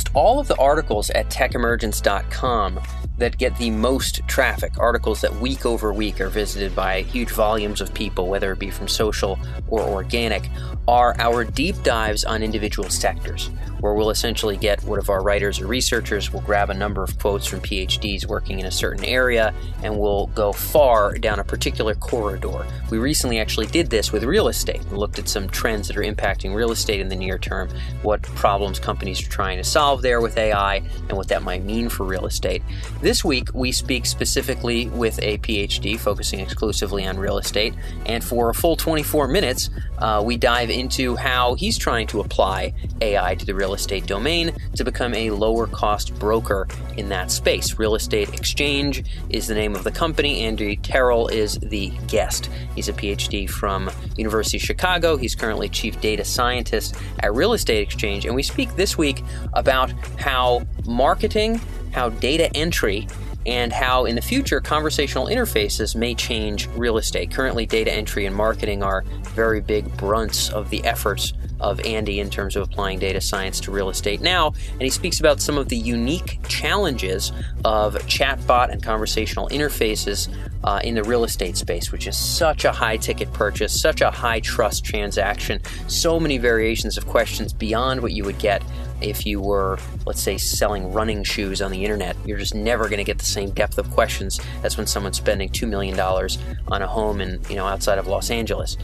almost all of the articles at techemergence.com that get the most traffic, articles that week over week are visited by huge volumes of people, whether it be from social or organic, are our deep dives on individual sectors where we'll essentially get one of our writers or researchers will grab a number of quotes from PhDs working in a certain area and we'll go far down a particular corridor. We recently actually did this with real estate and looked at some trends that are impacting real estate in the near term, what problems companies are trying to solve there with AI, and what that might mean for real estate. This week, we speak specifically with a PhD focusing exclusively on real estate, and for a full 24 minutes, uh, we dive into how he's trying to apply AI to the real estate domain to become a lower cost broker in that space. Real Estate Exchange is the name of the company. Andy Terrell is the guest. He's a PhD from University of Chicago. He's currently chief data scientist at Real Estate Exchange, and we speak this week about how marketing, how data entry and how in the future conversational interfaces may change real estate. Currently, data entry and marketing are very big brunts of the efforts of Andy in terms of applying data science to real estate now. And he speaks about some of the unique challenges of chatbot and conversational interfaces uh, in the real estate space, which is such a high ticket purchase, such a high trust transaction, so many variations of questions beyond what you would get if you were, let's say, selling running shoes on the internet. You're just never going to get the same depth of questions as when someone's spending $2 million on a home in, you know, outside of Los Angeles.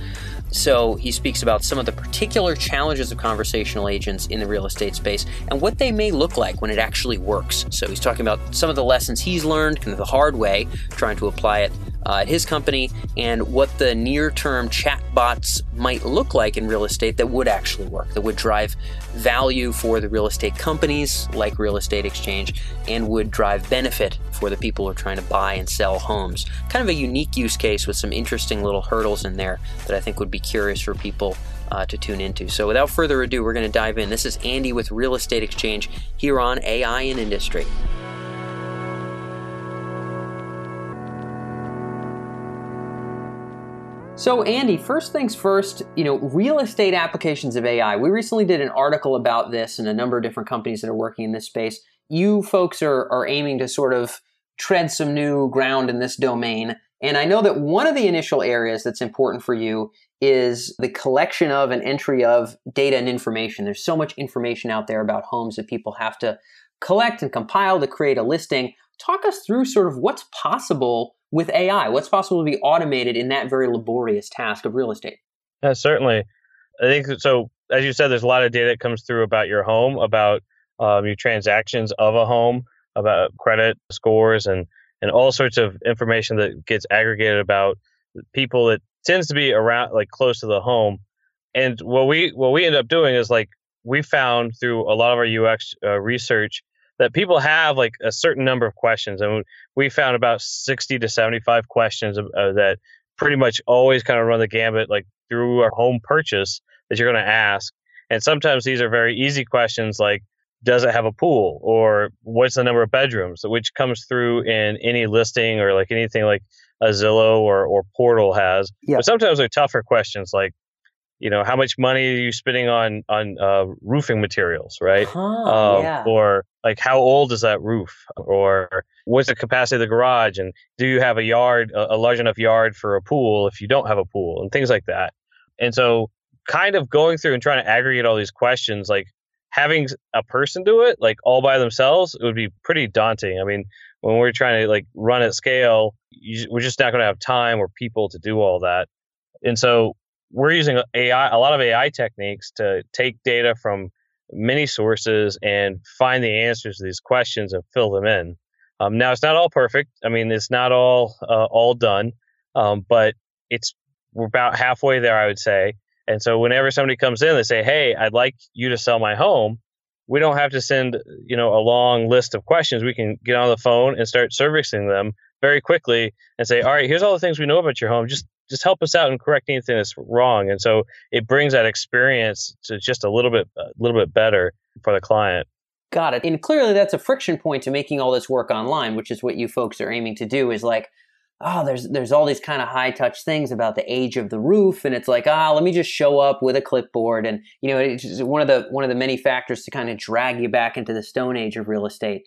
So he speaks about some of the particular challenges of conversational agents in the real estate space and what they may look like when it actually works. So he's talking about some of the lessons he's learned, kind of the hard way, trying to apply it uh, at his company, and what the near term chatbots might look like in real estate that would actually work, that would drive value for the real estate companies like Real Estate Exchange, and would drive benefit for the people who are trying to buy and sell homes. Kind of a unique use case with some interesting little hurdles in there that I think would be curious for people uh, to tune into. So without further ado, we're going to dive in. This is Andy with Real Estate Exchange here on AI in Industry. So, Andy, first things first, you know, real estate applications of AI. We recently did an article about this and a number of different companies that are working in this space. You folks are, are aiming to sort of tread some new ground in this domain. And I know that one of the initial areas that's important for you is the collection of and entry of data and information. There's so much information out there about homes that people have to collect and compile to create a listing. Talk us through sort of what's possible with AI? What's possible to be automated in that very laborious task of real estate? Yeah, certainly. I think so. As you said, there's a lot of data that comes through about your home, about um, your transactions of a home, about credit scores, and and all sorts of information that gets aggregated about people that tends to be around, like close to the home. And what we what we end up doing is like we found through a lot of our UX uh, research that people have like a certain number of questions and we found about 60 to 75 questions uh, that pretty much always kind of run the gambit like through a home purchase that you're going to ask and sometimes these are very easy questions like does it have a pool or what's the number of bedrooms which comes through in any listing or like anything like a zillow or, or portal has yeah. but sometimes they're tougher questions like you know how much money are you spending on on uh, roofing materials right? Huh, um, yeah. or like how old is that roof? Or what's the capacity of the garage? And do you have a yard a, a large enough yard for a pool if you don't have a pool? And things like that. And so kind of going through and trying to aggregate all these questions like having a person do it like all by themselves it would be pretty daunting. I mean when we're trying to like run at scale you, we're just not going to have time or people to do all that. And so we're using AI, a lot of AI techniques to take data from many sources and find the answers to these questions and fill them in. Um, now, it's not all perfect. I mean, it's not all uh, all done, um, but it's we're about halfway there, I would say. And so, whenever somebody comes in, they say, "Hey, I'd like you to sell my home." We don't have to send you know a long list of questions. We can get on the phone and start servicing them very quickly and say, "All right, here's all the things we know about your home. Just just help us out and correct anything that's wrong. And so it brings that experience to just a little bit, a little bit better for the client. Got it. And clearly that's a friction point to making all this work online, which is what you folks are aiming to do is like, oh, there's there's all these kind of high touch things about the age of the roof, and it's like, ah, let me just show up with a clipboard, and you know, it's one of the one of the many factors to kind of drag you back into the stone age of real estate.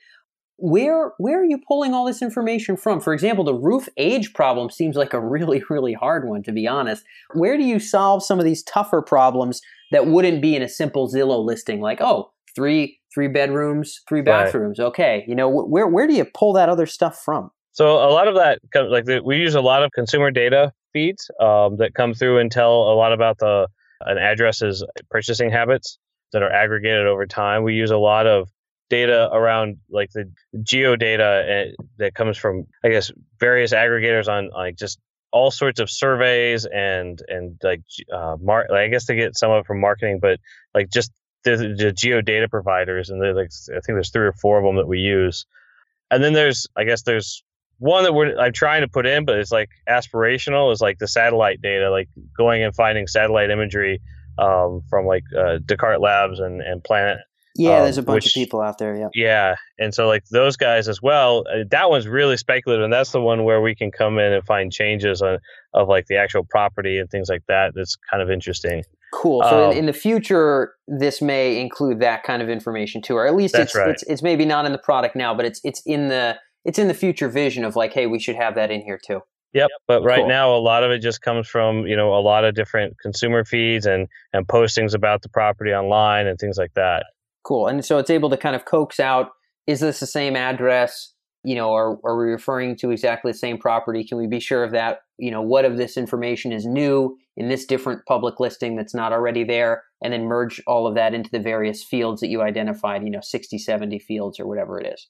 Where where are you pulling all this information from? For example, the roof age problem seems like a really really hard one to be honest. Where do you solve some of these tougher problems that wouldn't be in a simple Zillow listing? Like, oh, three three bedrooms, three bathrooms. Right. Okay, you know, where where do you pull that other stuff from? So a lot of that, like the, we use a lot of consumer data feeds um, that come through and tell a lot about the an address's purchasing habits that are aggregated over time. We use a lot of data around like the geo data eh, that comes from I guess various aggregators on like just all sorts of surveys and and like uh mar- I guess they get some of it from marketing, but like just the, the geo data providers and there's like I think there's three or four of them that we use. And then there's I guess there's one that we're I'm trying to put in, but it's like aspirational is like the satellite data, like going and finding satellite imagery um, from like uh, Descartes Labs and, and Planet yeah, um, there's a bunch which, of people out there. Yeah. Yeah, and so like those guys as well. Uh, that one's really speculative, and that's the one where we can come in and find changes on of like the actual property and things like that. That's kind of interesting. Cool. So um, in, in, the future, this may include that kind of information too, or at least it's, right. it's it's maybe not in the product now, but it's it's in the it's in the future vision of like, hey, we should have that in here too. Yep, but right cool. now a lot of it just comes from you know a lot of different consumer feeds and and postings about the property online and things like that. Cool. And so it's able to kind of coax out is this the same address? You know, are, are we referring to exactly the same property? Can we be sure of that? You know, what of this information is new in this different public listing that's not already there? And then merge all of that into the various fields that you identified, you know, 60, 70 fields or whatever it is.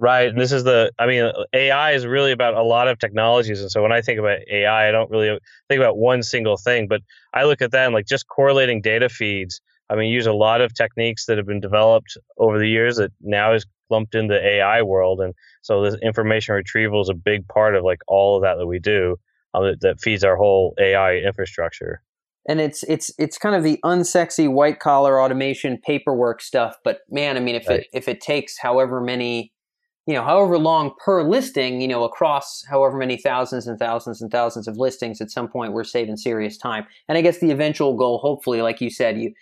Right. And this is the, I mean, AI is really about a lot of technologies. And so when I think about AI, I don't really think about one single thing, but I look at that and like just correlating data feeds I mean, use a lot of techniques that have been developed over the years that now is lumped in the AI world. And so this information retrieval is a big part of like all of that that we do um, that, that feeds our whole AI infrastructure. And it's it's it's kind of the unsexy white collar automation paperwork stuff. But man, I mean, if right. it if it takes however many you know, however long per listing, you know, across however many thousands and thousands and thousands of listings, at some point we're saving serious time. And I guess the eventual goal, hopefully, like you said, you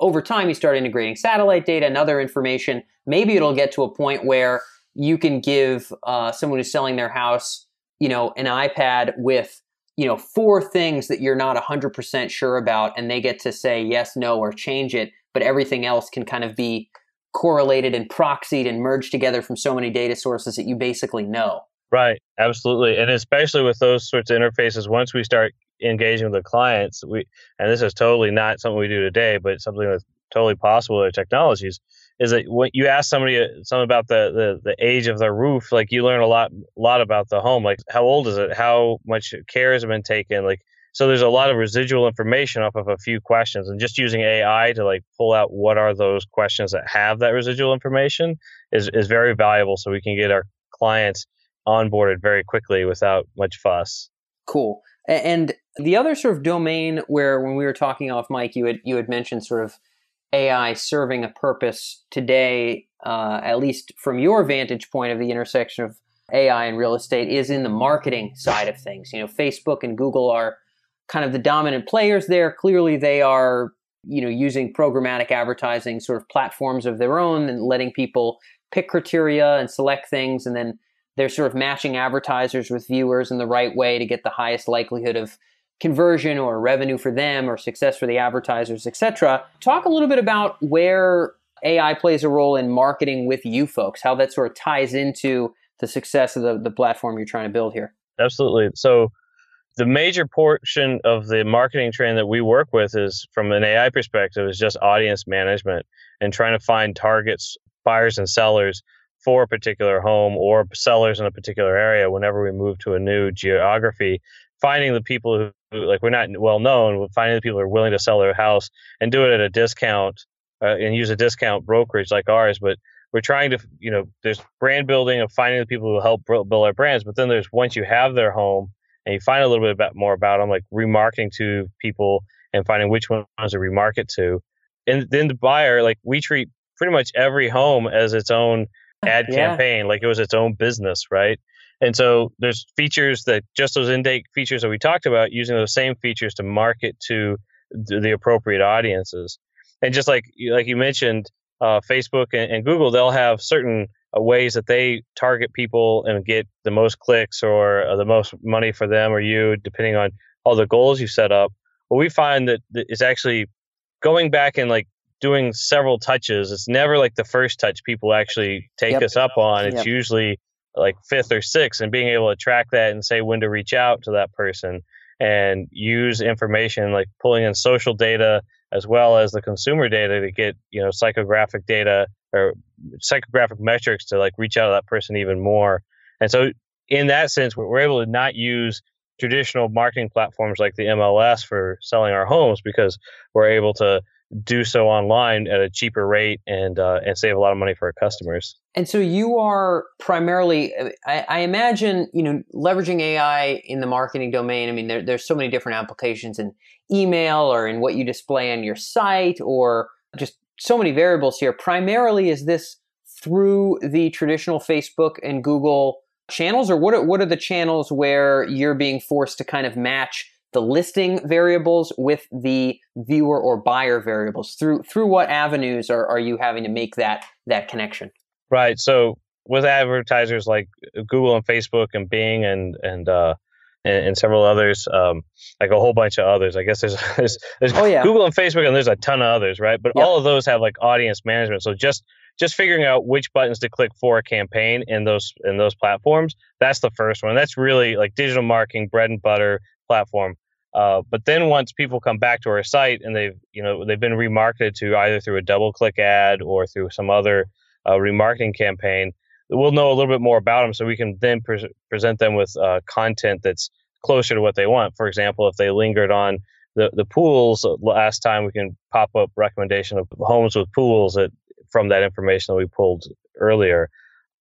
over time you start integrating satellite data and other information. Maybe it'll get to a point where you can give uh, someone who's selling their house, you know, an iPad with you know four things that you're not 100% sure about and they get to say yes no or change it but everything else can kind of be correlated and proxied and merged together from so many data sources that you basically know. Right. Absolutely. And especially with those sorts of interfaces once we start engaging with the clients, we and this is totally not something we do today, but something that's totally possible with technologies. Is that when you ask somebody uh, something about the, the the age of the roof, like you learn a lot lot about the home, like how old is it, how much care has been taken, like so there's a lot of residual information off of a few questions, and just using AI to like pull out what are those questions that have that residual information is is very valuable, so we can get our clients onboarded very quickly without much fuss. Cool. And the other sort of domain where when we were talking off mic, you had you had mentioned sort of AI serving a purpose today, uh, at least from your vantage point of the intersection of AI and real estate, is in the marketing side of things. You know, Facebook and Google are kind of the dominant players there. Clearly, they are you know using programmatic advertising sort of platforms of their own and letting people pick criteria and select things, and then they're sort of matching advertisers with viewers in the right way to get the highest likelihood of conversion or revenue for them or success for the advertisers, etc. Talk a little bit about where AI plays a role in marketing with you folks, how that sort of ties into the success of the, the platform you're trying to build here. Absolutely. So the major portion of the marketing train that we work with is from an AI perspective is just audience management and trying to find targets, buyers and sellers for a particular home or sellers in a particular area whenever we move to a new geography finding the people who like we're not well known finding the people who are willing to sell their house and do it at a discount uh, and use a discount brokerage like ours but we're trying to you know there's brand building of finding the people who help build our brands but then there's once you have their home and you find a little bit about, more about them like remarketing to people and finding which ones to remarket to and then the buyer like we treat pretty much every home as its own ad yeah. campaign like it was its own business right And so there's features that just those intake features that we talked about, using those same features to market to the, appropriate audiences. And just like like you mentioned, uh, Facebook and, and, Google, they'll have certain uh, ways that they target people and get the most clicks or uh, the most money for them or you, depending on all the goals you set up. What we find that, that is actually going back and like doing several touches. It's never like the first touch people actually take yep. us up on. It's yep. usually like fifth or sixth, and being able to track that and say when to reach out to that person and use information like pulling in social data as well as the consumer data to get you know psychographic data or psychographic metrics to like reach out to that person even more. And so in that sense, we're able to not use traditional marketing platforms like the MLS for selling our homes because we're able to do so online at a cheaper rate and uh, and save a lot of money for our customers. And so you are primarily, I, I, imagine, you know, leveraging AI in the marketing domain. I mean, there, there's so many different applications in email or in what you display on your site or just so many variables here. Primarily, is this through the traditional Facebook and Google channels, or what are, what are the channels where you're being forced to kind of match the listing variables with the viewer or buyer variables? Through through what avenues are, are you having to make that that connection? Right. So with advertisers like Google and Facebook and Bing and and uh, and, and, several others, um, like a whole bunch of others. I guess there's there's, there's oh, yeah. Google and Facebook and there's a ton of others, right? But yep. all of those have like audience management. So just just figuring out which buttons to click for a campaign in those in those platforms. That's the first one. That's really like digital marketing bread and butter platform. Uh, but then once people come back to our site and they've you know they've been remarketed to either through a double click ad or through some other uh, remarketing campaign, we'll know a little bit more about them so we can then pre- present them with uh, content that's closer to what they want. For example, if they lingered on the, the pools uh, last time, we can pop up recommendation of homes with pools that, from that information that we pulled earlier.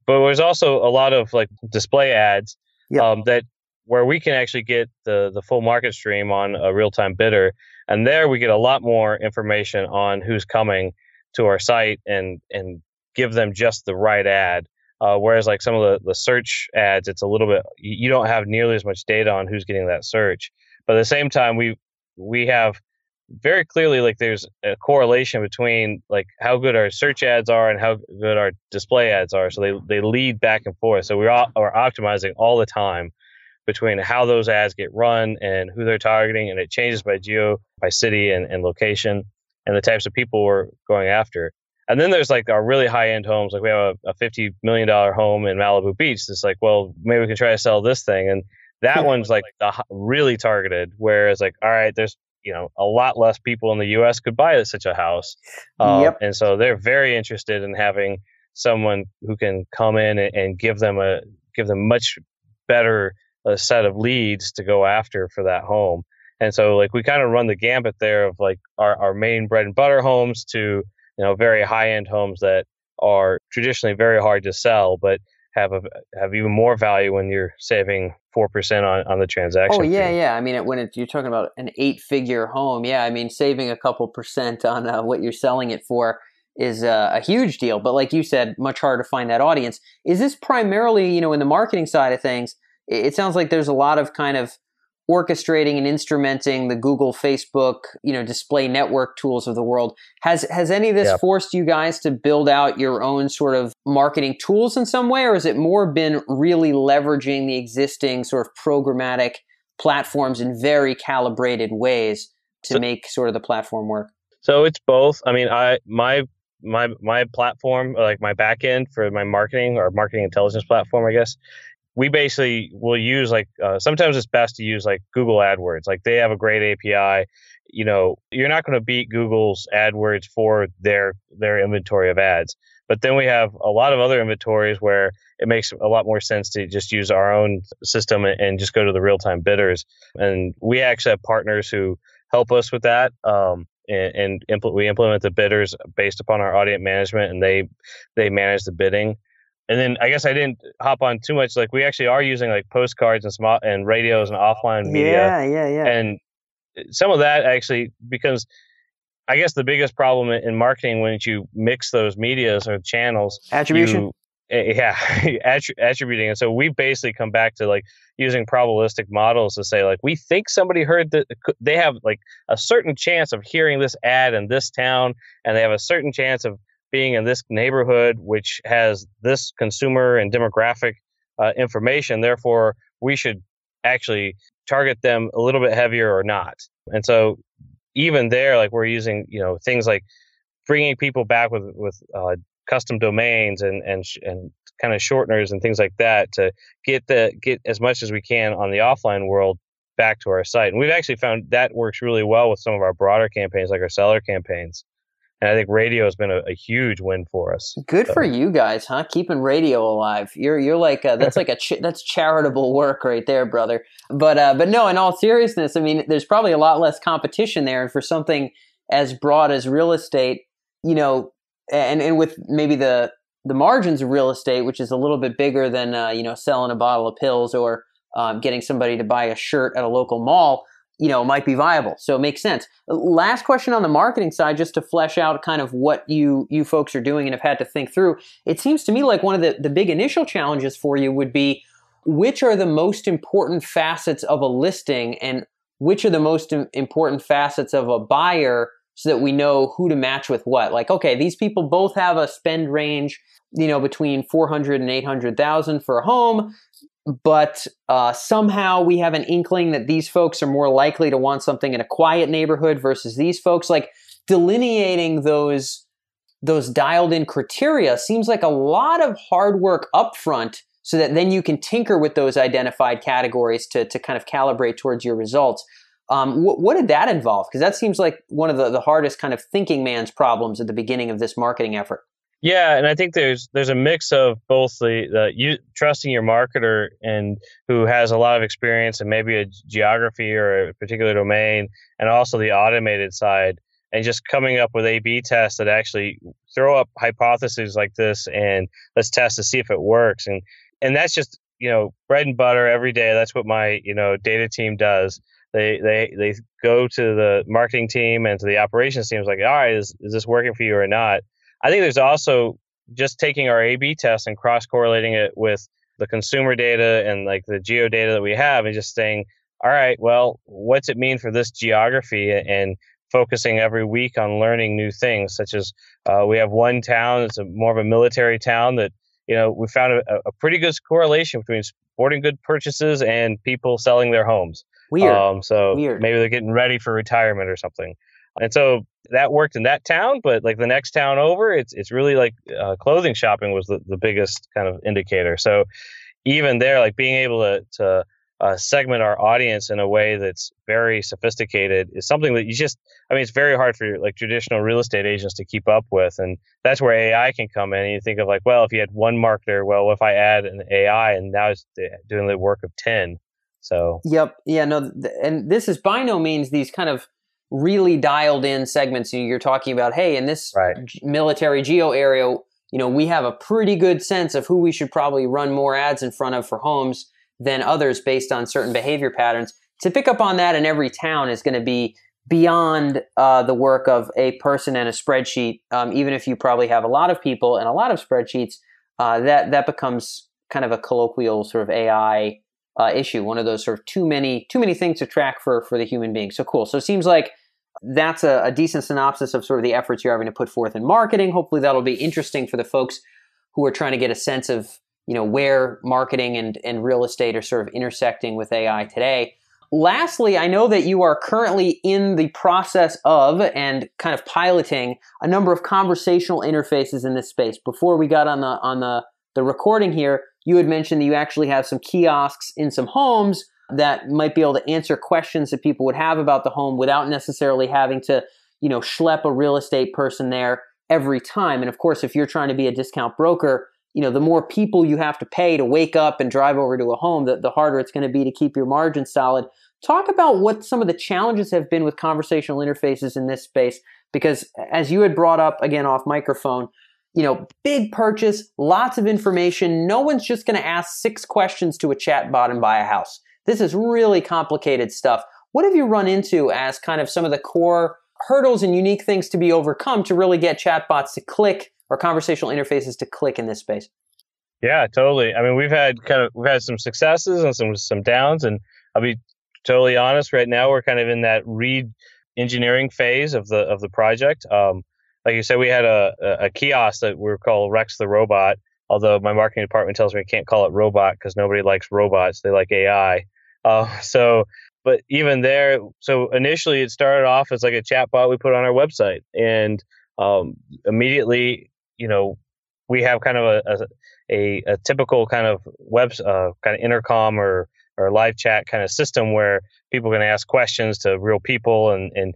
But there's also a lot of like display ads yep. um, that where we can actually get the the full market stream on a real time bidder, and there we get a lot more information on who's coming to our site and and give them just the right ad. Uh, whereas like some of the, the search ads, it's a little bit you don't have nearly as much data on who's getting that search. But at the same time, we we have very clearly like there's a correlation between like how good our search ads are and how good our display ads are. So they they lead back and forth. So we're we're optimizing all the time between how those ads get run and who they're targeting, and it changes by geo, by city, and, and location, and the types of people we're going after. And then there's like our really high end homes, like we have a, a $50 million home in Malibu Beach. It's like, well, maybe we can try to sell this thing. And that one's like the, really targeted, whereas like, all right, there's you know a lot less people in the U.S. could buy such a house, um, yep. and so they're very interested in having someone who can come in and, and give them a give them much better a set of leads to go after for that home. And so like we kind of run the gambit there of like our, our main bread and butter homes to, you know, very high end homes that are traditionally very hard to sell, but have a, have even more value when you're saving four percent on, on the transaction. Oh yeah, fee. yeah. I mean, when it, you're talking about an eight figure home, yeah. I mean, saving a couple percent on uh, what you're selling it for is uh, a huge deal. But like you said, much harder to find that audience. Is this primarily, you know, in the marketing side of things? It sounds like there's a lot of kind of orchestrating and instrumenting the Google, Facebook, you know, display network tools of the world. Has has any of this forced you guys to build out your own sort of marketing tools in some way, or has it more been really leveraging the existing sort of programmatic platforms in very calibrated ways to so, make sort of the platform work? So it's both. I mean, I my my my platform, like my backend for my marketing or marketing intelligence platform, I guess, we basically will use like uh, sometimes it's best to use like Google AdWords. Like they have a great API. You know, you're not going to beat Google's AdWords for their their inventory of ads. But then we have a lot of other inventories where it makes a lot more sense to just use our own system and, just go to the real time bidders. And we actually have partners who help us with that. Um, and, and impl- we implement the bidders based upon our audience management, and they they manage the bidding and then I guess I didn't hop on too much. Like we actually are using like postcards and small and radios and offline media. Yeah, yeah, yeah. And some of that actually because I guess the biggest problem in marketing when you mix those medias or channels attribution. You, Eh, yeah attributing and so we've basically come back to like using probabilistic models to say like we think somebody heard that they have like a certain chance of hearing this ad in this town and they have a certain chance of being in this neighborhood which has this consumer and demographic uh, information therefore we should actually target them a little bit heavier or not and so even there like we're using you know things like bringing people back with with uh, custom domains and and and kind of shorteners and things like that to get the get as much as we can on the offline world back to our site. And we've actually found that works really well with some of our broader campaigns, like our seller campaigns. And I think radio has been a, a huge win for us. Good so. for you guys, huh? Keeping radio alive. You're you're like a, that's like a ch- that's charitable work right there, brother. But uh, but no, in all seriousness, I mean, there's probably a lot less competition there, and for something as broad as real estate, you know, and and with maybe the the margins of real estate, which is a little bit bigger than uh, you know selling a bottle of pills or um, getting somebody to buy a shirt at a local mall, you know, might be viable. So it makes sense. Last question on the marketing side, just to flesh out kind of what you you folks are doing and have had to think through. It seems to me like one of the the big initial challenges for you would be which are the most important facets of a listing and which are the most important facets of a buyer so that we know who to match with what. Like, okay, these people both have a spend range, you know, between 400 and 800,000 for a home, but uh, somehow we have an inkling that these folks are more likely to want something in a quiet neighborhood versus these folks. Like delineating those those dialed in criteria seems like a lot of hard work upfront so that then you can tinker with those identified categories to, to kind of calibrate towards your results. Um, wh- what did that involve? Because that seems like one of the, the hardest kind of thinking man's problems at the beginning of this marketing effort. Yeah, and I think there's there's a mix of both the, the you trusting your marketer and who has a lot of experience and maybe a geography or a particular domain, and also the automated side, and just coming up with A/B tests that actually throw up hypotheses like this and let's test to see if it works. And and that's just you know bread and butter every day. That's what my you know data team does they they they go to the marketing team and to the operations teams like all right is, is this working for you or not i think there's also just taking our a b test and cross correlating it with the consumer data and like the geo data that we have and just saying all right well what's it mean for this geography and focusing every week on learning new things such as uh, we have one town it's a more of a military town that you know we found a, a pretty good correlation between sporting good purchases and people selling their homes Weird. Um, so Weird. maybe they're getting ready for retirement or something. And so that worked in that town, but like the next town over, it's it's really like uh, clothing shopping was the, the biggest kind of indicator. So even there, like being able to, to uh, segment our audience in a way that's very sophisticated is something that you just i mean it's very hard for like traditional real estate agents to keep up with and that's where ai can come in and you think of like well if you had one marketer well if i add an ai and now it's doing the work of 10 so yep, yeah, no, th- and this is by no means these kind of really dialed in segments. You're talking about, hey, in this right. military geo area, you know, we have a pretty good sense of who we should probably run more ads in front of for homes than others based on certain behavior patterns. To pick up on that in every town is going to be beyond uh, the work of a person and a spreadsheet. Um, even if you probably have a lot of people and a lot of spreadsheets, uh, that that becomes kind of a colloquial sort of AI uh, issue, one of those sort of too many too many things to track for for the human being. So cool. So it seems like that's a, a, decent synopsis of sort of the efforts you're having to put forth in marketing. Hopefully that'll be interesting for the folks who are trying to get a sense of you know where marketing and and real estate are sort of intersecting with AI today. Lastly, I know that you are currently in the process of and kind of piloting a number of conversational interfaces in this space. Before we got on the on the the recording here, you had mentioned that you actually have some kiosks in some homes that might be able to answer questions that people would have about the home without necessarily having to, you know, schlep a real estate person there every time. And of course, if you're trying to be a discount broker, you know, the more people you have to pay to wake up and drive over to a home, the, the harder it's going to be to keep your margin solid. Talk about what some of the challenges have been with conversational interfaces in this space, because as you had brought up again off microphone, you know, big purchase, lots of information. No one's just going to ask six questions to a chatbot and buy a house. This is really complicated stuff. What have you run into as kind of some of the core hurdles and unique things to be overcome to really get chatbots to click or conversational interfaces to click in this space? Yeah, totally. I mean, we've had kind of we've had some successes and some some downs, and I'll be totally honest. Right now, we're kind of in that read engineering phase of the of the project. Um, like you said, we had a, a kiosk that we called Rex the robot. Although my marketing department tells me I can't call it robot because nobody likes robots; they like AI. Uh, so, but even there, so initially it started off as like a chat bot we put on our website, and um, immediately, you know, we have kind of a, a, a typical kind of web uh, kind of intercom or or live chat kind of system where people can ask questions to real people and and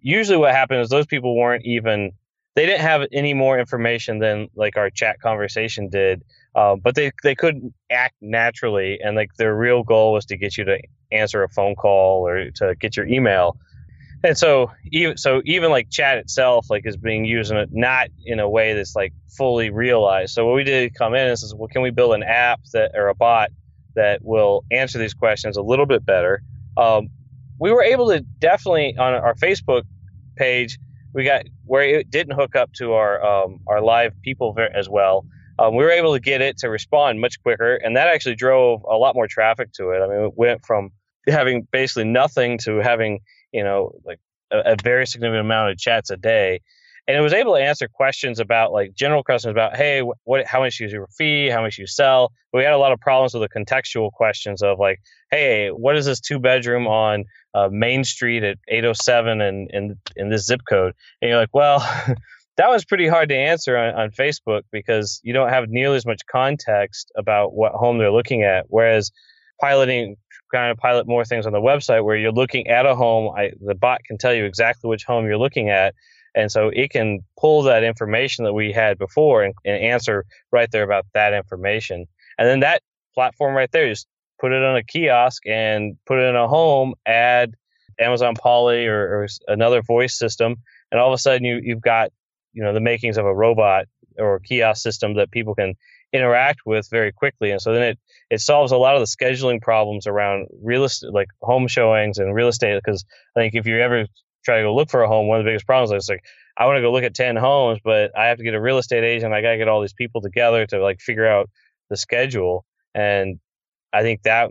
usually what happened is those people weren't even they didn't have any more information than like our chat conversation did uh, but they they couldn't act naturally and like their real goal was to get you to answer a phone call or to get your email. And so even so even like chat itself like is being used in a, not in a way that's like fully realized. So what we did come in is, well can we build an app that or a bot that will answer these questions a little bit better? Um, we were able to definitely on our facebook page we got where it didn't hook up to our um, our live people as well um, we were able to get it to respond much quicker and that actually drove a lot more traffic to it i mean it went from having basically nothing to having you know, like a, a very significant amount of chats a day. And it was able to answer questions about like general questions about, hey, what, how much is your fee? How much you sell? But we had a lot of problems with the contextual questions of like, hey, what is this two bedroom on uh, Main Street at 807 and in, in this zip code? And you're like, well, that was pretty hard to answer on, on Facebook because you don't have nearly as much context about what home they're looking at. Whereas piloting kind of pilot more things on the website where you're looking at a home. I, the bot can tell you exactly which home you're looking at. And so it can pull that information that we had before and, and answer right there about that information. And then that platform right there, just put it on a kiosk and put it in a home, add Amazon Polly or, or another voice system. And all of a sudden you, you've got, you know, the makings of a robot or kiosk system that people can interact with very quickly. And so then it, it solves a lot of the scheduling problems around real estate, like home showings and real estate. Because I think if you ever try to go look for a home, one of the biggest problems is like, I want to go look at 10 homes, but I have to get a real estate agent. I got to get all these people together to like figure out the schedule. And I think that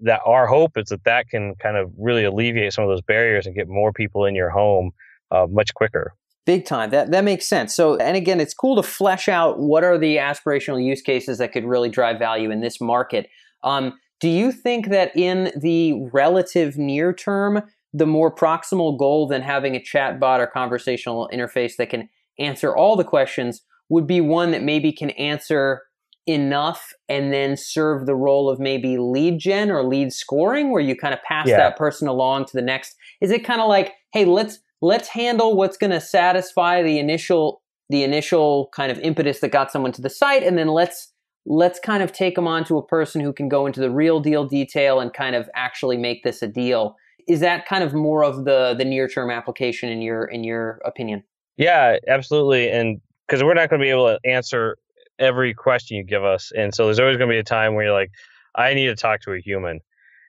that our hope is that that can kind of really alleviate some of those barriers and get more people in your home uh, much quicker. Big time. That that makes sense. So, and again, it's cool to flesh out what are the aspirational use cases that could really drive value in this market. Um, do you think that in the relative near term, the more proximal goal than having a chatbot or conversational interface that can answer all the questions would be one that maybe can answer enough and then serve the role of maybe lead gen or lead scoring where you kind of pass yeah. that person along to the next is it kind of like hey let's let's handle what's going to satisfy the initial the initial kind of impetus that got someone to the site and then let's let's kind of take them on to a person who can go into the real deal detail and kind of actually make this a deal. Is that kind of more of the the near term application in your in your opinion? Yeah absolutely and because we're not going to be able to answer every question you give us and so there's always going to be a time where you're like i need to talk to a human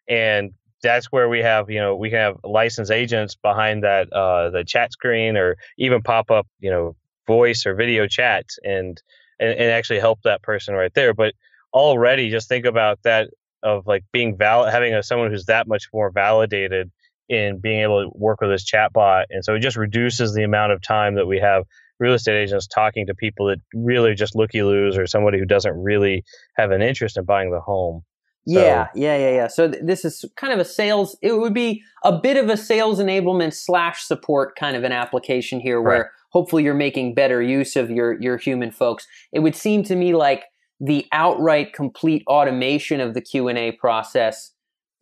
and that's where we have you know we can have licensed agents behind that uh, the chat screen or even pop up you know voice or video chats and, and and actually help that person right there. But already just think about that of like being valid having a, someone who's that much more validated in being able to work with this chatbot. And so it just reduces the amount of time that we have real estate agents talking to people that really just looky loos or somebody who doesn't really have an interest in buying the home yeah, yeah, yeah, yeah. So th- this is kind of a sales. It would be a bit of a sales enablement slash support kind of an application here, where right. hopefully you're making better use of your your human folks. It would seem to me like the outright complete automation of the Q and A process,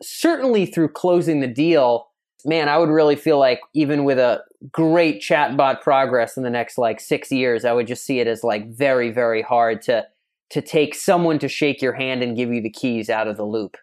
certainly through closing the deal. Man, I would really feel like even with a great chatbot progress in the next like six years, I would just see it as like very, very hard to to take someone to shake your hand and give you the keys out of the loop.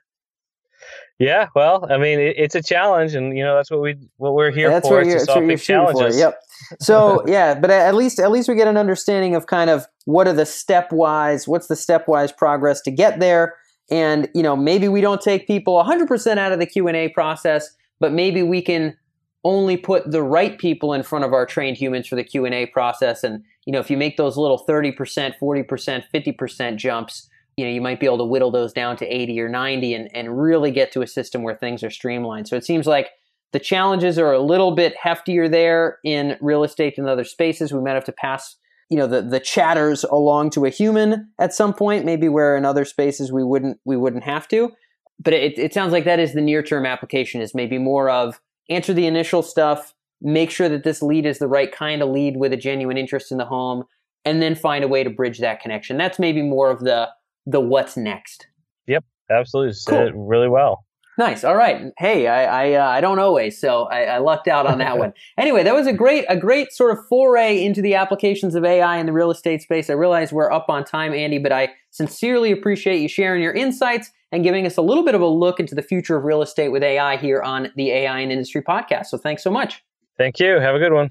Yeah, well, I mean, it, it's a challenge, and you know that's what we what we're here that's for. What you're, to solve big challenges. For. Yep. So yeah, but at least at least we get an understanding of kind of what are the stepwise, what's the stepwise progress to get there, and you know maybe we don't take people 100% out of the Q and A process, but maybe we can only put the right people in front of our trained humans for the Q and A process, and you know, if you make those little 30%, 40%, 50% jumps, you know, you might be able to whittle those down to 80 or 90 and, and really get to a system where things are streamlined. So it seems like the challenges are a little bit heftier there in real estate than other spaces. We might have to pass, you know, the, the chatters along to a human at some point, maybe where in other spaces we wouldn't we wouldn't have to. But it, it sounds like that is the near term application is maybe more of answer the initial stuff, make sure that this lead is the right kind of lead with a genuine interest in the home, and then find a way to bridge that connection. That's maybe more of the the what's next. Yep, absolutely. Said it really well. Nice. All right. Hey, I I, uh, I don't always, so I, I lucked out on that one. Anyway, that was a great a great sort of foray into the applications of AI in the real estate space. I realize we're up on time, Andy, but I sincerely appreciate you sharing your insights and giving us a little bit of a look into the future of real estate with AI here on the AI and Industry podcast. So thanks so much. Thank you. Have a good one.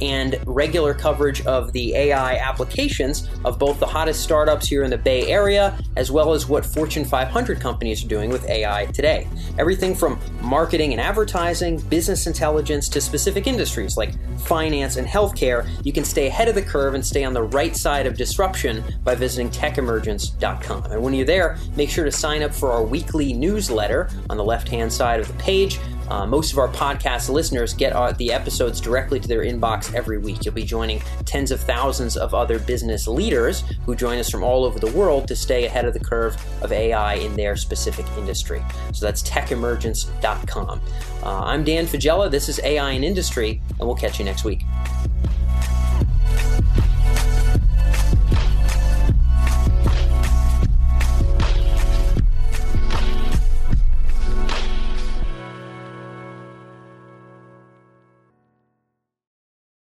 and regular coverage of the AI applications of both the hottest startups here in the Bay Area, as well as what Fortune 500 companies are doing with AI today. Everything from marketing and advertising, business intelligence, to specific industries like finance and healthcare, you can stay ahead of the curve and stay on the right side of disruption by visiting techemergence.com. And when you're there, make sure to sign up for our weekly newsletter on the left hand side of the page uh, most of our podcast listeners get the episodes directly to their inbox every week. You'll be joining tens of thousands of other business leaders who join us from all over the world to stay ahead of the curve of AI in their specific industry. So that's techemergence.com. Uh, I'm Dan Faggella. This is AI in Industry, and we'll catch you next week.